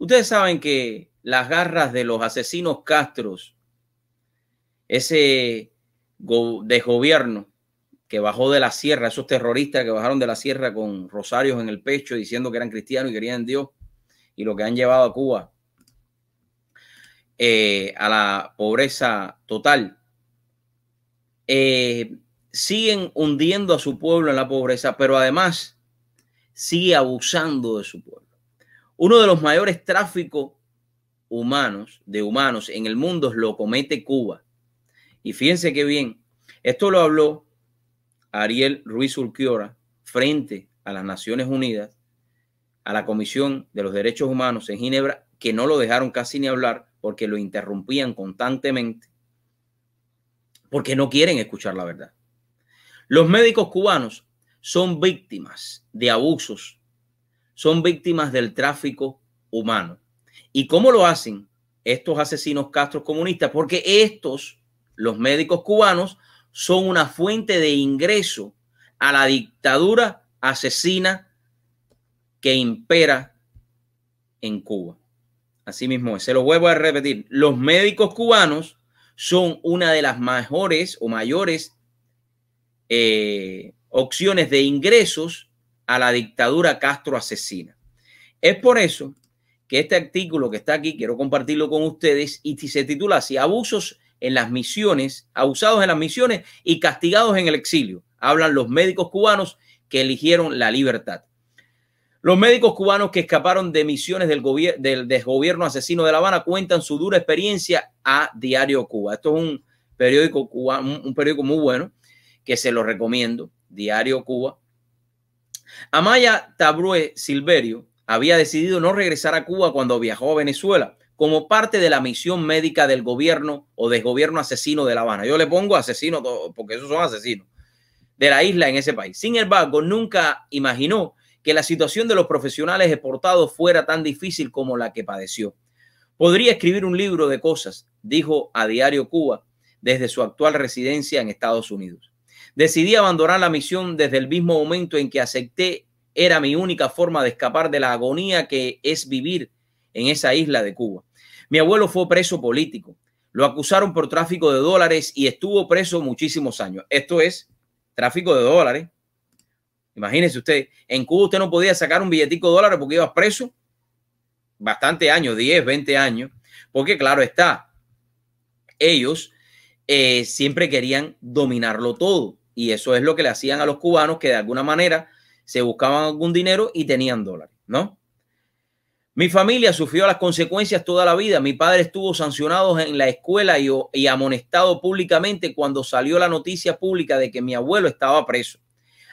Ustedes saben que las garras de los asesinos Castros, ese desgobierno que bajó de la sierra, esos terroristas que bajaron de la sierra con rosarios en el pecho diciendo que eran cristianos y querían Dios, y lo que han llevado a Cuba eh, a la pobreza total, eh, siguen hundiendo a su pueblo en la pobreza, pero además sigue abusando de su pueblo. Uno de los mayores tráficos humanos, de humanos en el mundo lo comete Cuba. Y fíjense qué bien, esto lo habló Ariel Ruiz Urquiora frente a las Naciones Unidas, a la Comisión de los Derechos Humanos en Ginebra, que no lo dejaron casi ni hablar porque lo interrumpían constantemente, porque no quieren escuchar la verdad. Los médicos cubanos son víctimas de abusos, son víctimas del tráfico humano. ¿Y cómo lo hacen estos asesinos castros comunistas? Porque estos, los médicos cubanos, son una fuente de ingreso a la dictadura asesina que impera en Cuba. Así mismo, se lo vuelvo a repetir. Los médicos cubanos son una de las mejores o mayores eh, opciones de ingresos a la dictadura Castro asesina. Es por eso que este artículo que está aquí, quiero compartirlo con ustedes y se titula así, Abusos en las misiones, abusados en las misiones y castigados en el exilio. Hablan los médicos cubanos que eligieron la libertad. Los médicos cubanos que escaparon de misiones del, del desgobierno asesino de La Habana cuentan su dura experiencia a Diario Cuba. Esto es un periódico, cubano, un periódico muy bueno que se lo recomiendo, Diario Cuba. Amaya Tabrue Silverio había decidido no regresar a Cuba cuando viajó a Venezuela como parte de la misión médica del gobierno o del gobierno asesino de La Habana. Yo le pongo asesino porque esos son asesinos de la isla en ese país. Sin embargo, nunca imaginó que la situación de los profesionales exportados fuera tan difícil como la que padeció. Podría escribir un libro de cosas, dijo a Diario Cuba desde su actual residencia en Estados Unidos. Decidí abandonar la misión desde el mismo momento en que acepté era mi única forma de escapar de la agonía que es vivir en esa isla de Cuba. Mi abuelo fue preso político. Lo acusaron por tráfico de dólares y estuvo preso muchísimos años. Esto es tráfico de dólares. Imagínese usted, en Cuba usted no podía sacar un billetico de dólares porque ibas preso bastante años, 10, 20 años, porque claro está, ellos eh, siempre querían dominarlo todo y eso es lo que le hacían a los cubanos que de alguna manera se buscaban algún dinero y tenían dólares, ¿no? Mi familia sufrió las consecuencias toda la vida. Mi padre estuvo sancionado en la escuela y, amonestado públicamente cuando salió la noticia pública de que mi abuelo estaba preso.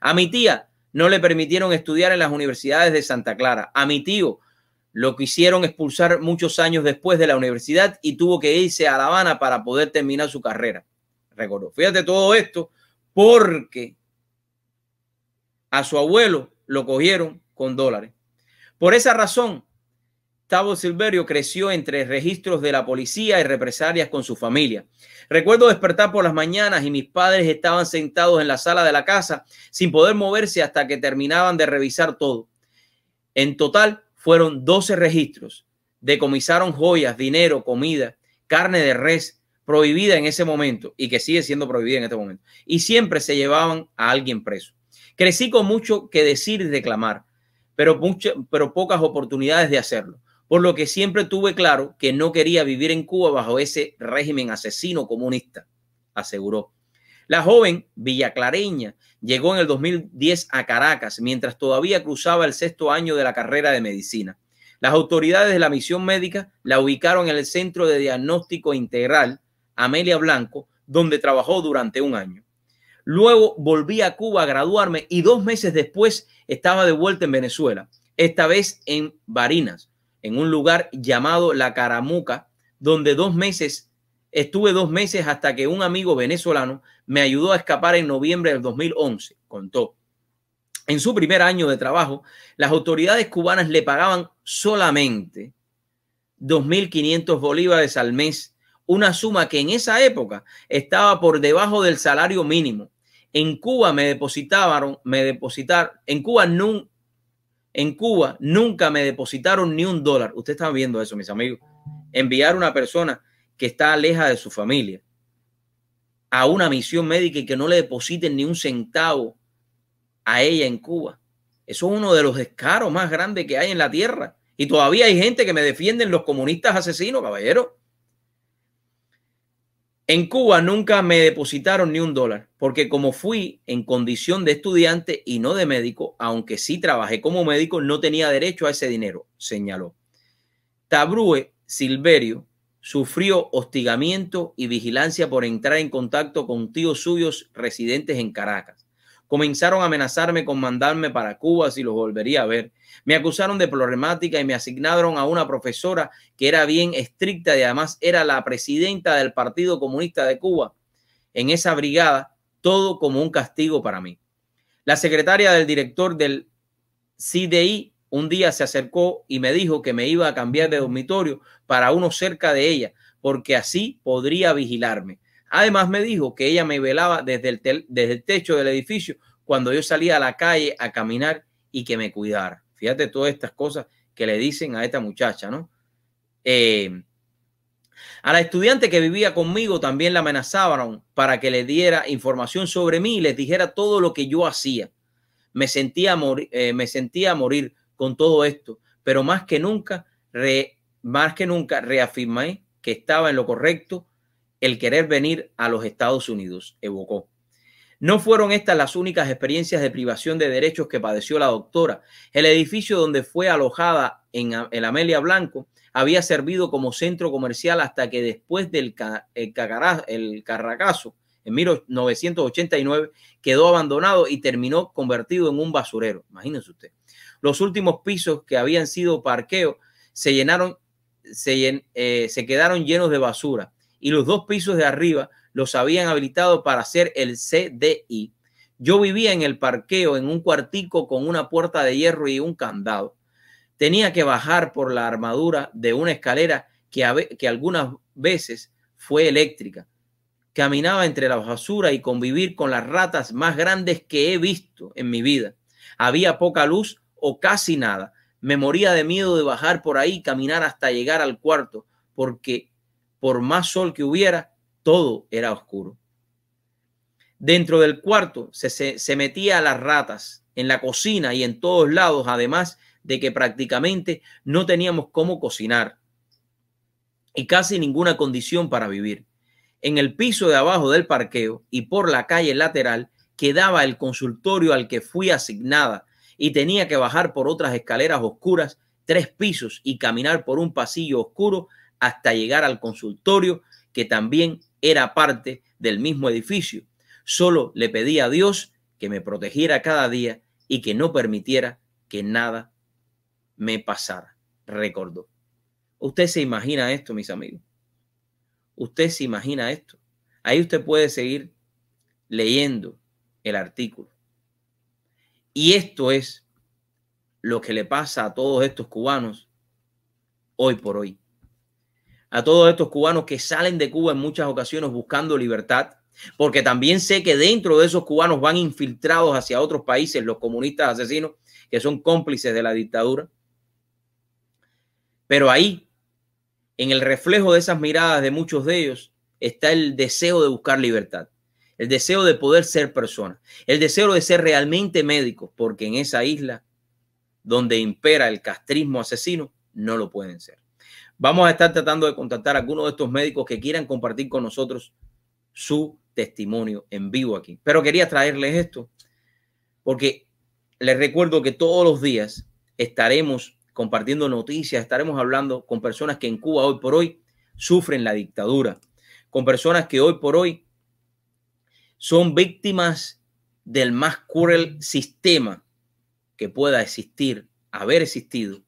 A mi tía no le permitieron estudiar en las universidades de Santa Clara. A mi tío lo quisieron expulsar muchos años después de la universidad y tuvo que irse a La Habana para poder terminar su carrera. Recordó. Fíjate todo esto porque a su abuelo lo cogieron con dólares. Por esa razón, Tavo Silverio creció entre registros de la policía y represalias con su familia. Recuerdo despertar por las mañanas y mis padres estaban sentados en la sala de la casa sin poder moverse hasta que terminaban de revisar todo. En total fueron 12 registros. Decomisaron joyas, dinero, comida, carne de res, prohibida en ese momento y que sigue siendo prohibida en este momento. Y siempre se llevaban a alguien preso. Crecí con mucho que decir y reclamar, pero, pero pocas oportunidades de hacerlo por lo que siempre tuve claro que no quería vivir en Cuba bajo ese régimen asesino comunista, aseguró. La joven villaclareña llegó en el 2010 a Caracas mientras todavía cruzaba el sexto año de la carrera de medicina. Las autoridades de la misión médica la ubicaron en el Centro de Diagnóstico Integral Amelia Blanco, donde trabajó durante un año. Luego volví a Cuba a graduarme y dos meses después estaba de vuelta en Venezuela, esta vez en Barinas, en un lugar llamado La Caramuca, donde dos meses, estuve dos meses hasta que un amigo venezolano me ayudó a escapar en noviembre del 2011, contó. En su primer año de trabajo, las autoridades cubanas le pagaban solamente 2.500 bolívares al mes, una suma que en esa época estaba por debajo del salario mínimo. En Cuba me depositaron, me depositaron, en Cuba en Cuba nunca me depositaron ni un dólar. Usted está viendo eso, mis amigos. Enviar una persona que está aleja de su familia a una misión médica y que no le depositen ni un centavo a ella en Cuba. Eso es uno de los descaros más grandes que hay en la tierra. Y todavía hay gente que me defienden los comunistas asesinos, caballero. En Cuba nunca me depositaron ni un dólar, porque como fui en condición de estudiante y no de médico, aunque sí trabajé como médico, no tenía derecho a ese dinero, señaló. Tabrue Silverio sufrió hostigamiento y vigilancia por entrar en contacto con tíos suyos residentes en Caracas. Comenzaron a amenazarme con mandarme para Cuba si los volvería a ver. Me acusaron de problemática y me asignaron a una profesora que era bien estricta y además era la presidenta del Partido Comunista de Cuba. En esa brigada, todo como un castigo para mí. La secretaria del director del CDI un día se acercó y me dijo que me iba a cambiar de dormitorio para uno cerca de ella, porque así podría vigilarme. Además me dijo que ella me velaba desde el, desde el techo del edificio cuando yo salía a la calle a caminar y que me cuidara. Fíjate todas estas cosas que le dicen a esta muchacha, ¿no? Eh, a la estudiante que vivía conmigo también la amenazaron para que le diera información sobre mí y les dijera todo lo que yo hacía. Me sentía, eh, me sentía morir con todo esto, pero más que nunca, más que nunca reafirmé que estaba en lo correcto el querer venir a los Estados Unidos, evocó. No fueron estas las únicas experiencias de privación de derechos que padeció la doctora. El edificio donde fue alojada en el Amelia Blanco había servido como centro comercial hasta que después del el, el Carracazo, en 1989, quedó abandonado y terminó convertido en un basurero. Imagínense usted. Los últimos pisos que habían sido parqueo se llenaron, se, eh, se quedaron llenos de basura y los dos pisos de arriba los habían habilitado para hacer el CDI. Yo vivía en el parqueo en un cuartico con una puerta de hierro y un candado. Tenía que bajar por la armadura de una escalera que, que algunas veces fue eléctrica. Caminaba entre la basura y convivir con las ratas más grandes que he visto en mi vida. Había poca luz o casi nada. Me moría de miedo de bajar por ahí caminar hasta llegar al cuarto, porque por más sol que hubiera, todo era oscuro. Dentro del cuarto se, se, metía a las ratas, en la cocina y en todos lados, además de que prácticamente no teníamos cómo cocinar y casi ninguna condición para vivir. En el piso de abajo del parqueo y por la calle lateral quedaba el consultorio al que fui asignada y tenía que bajar por otras escaleras oscuras, tres pisos y caminar por un pasillo oscuro hasta llegar al consultorio, que también era parte del mismo edificio. Solo le pedí a Dios que me protegiera cada día y que no permitiera que nada me pasara, recordó. Usted se imagina esto, mis amigos. Usted se imagina esto. Ahí usted puede seguir leyendo el artículo. Y esto es lo que le pasa a todos estos cubanos hoy por hoy a todos estos cubanos que salen de Cuba en muchas ocasiones buscando libertad, porque también sé que dentro de esos cubanos van infiltrados hacia otros países los comunistas asesinos que son cómplices de la dictadura. Pero ahí, en el reflejo de esas miradas de muchos de ellos, está el deseo de buscar libertad, el deseo de poder ser persona, el deseo de ser realmente médicos, porque en esa isla donde impera el castrismo asesino, no lo pueden ser. Vamos a estar tratando de contactar a algunos de estos médicos que quieran compartir con nosotros su testimonio en vivo aquí. Pero quería traerles esto porque les recuerdo que todos los días estaremos compartiendo noticias, estaremos hablando con personas que en Cuba hoy por hoy sufren la dictadura, con personas que hoy por hoy son víctimas del más cruel sistema que pueda existir, haber existido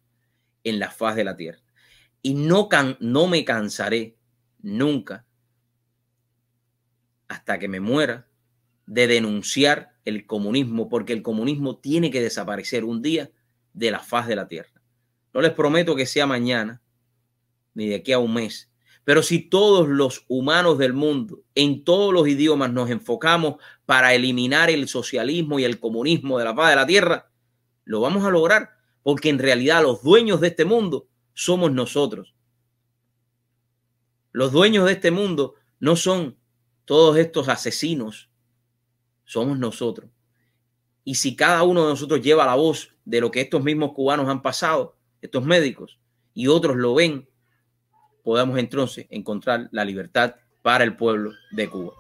en la faz de la tierra y no, can, no me cansaré nunca hasta que me muera de denunciar el comunismo, porque el comunismo tiene que desaparecer un día de la faz de la tierra. No les prometo que sea mañana, ni de aquí a un mes, pero si todos los humanos del mundo, en todos los idiomas, nos enfocamos para eliminar el socialismo y el comunismo de la faz de la tierra, lo vamos a lograr porque en realidad los dueños de este mundo somos nosotros. Los dueños de este mundo no son todos estos asesinos, somos nosotros. Y si cada uno de nosotros lleva la voz de lo que estos mismos cubanos han pasado, estos médicos, y otros lo ven, podemos entonces encontrar la libertad para el pueblo de Cuba.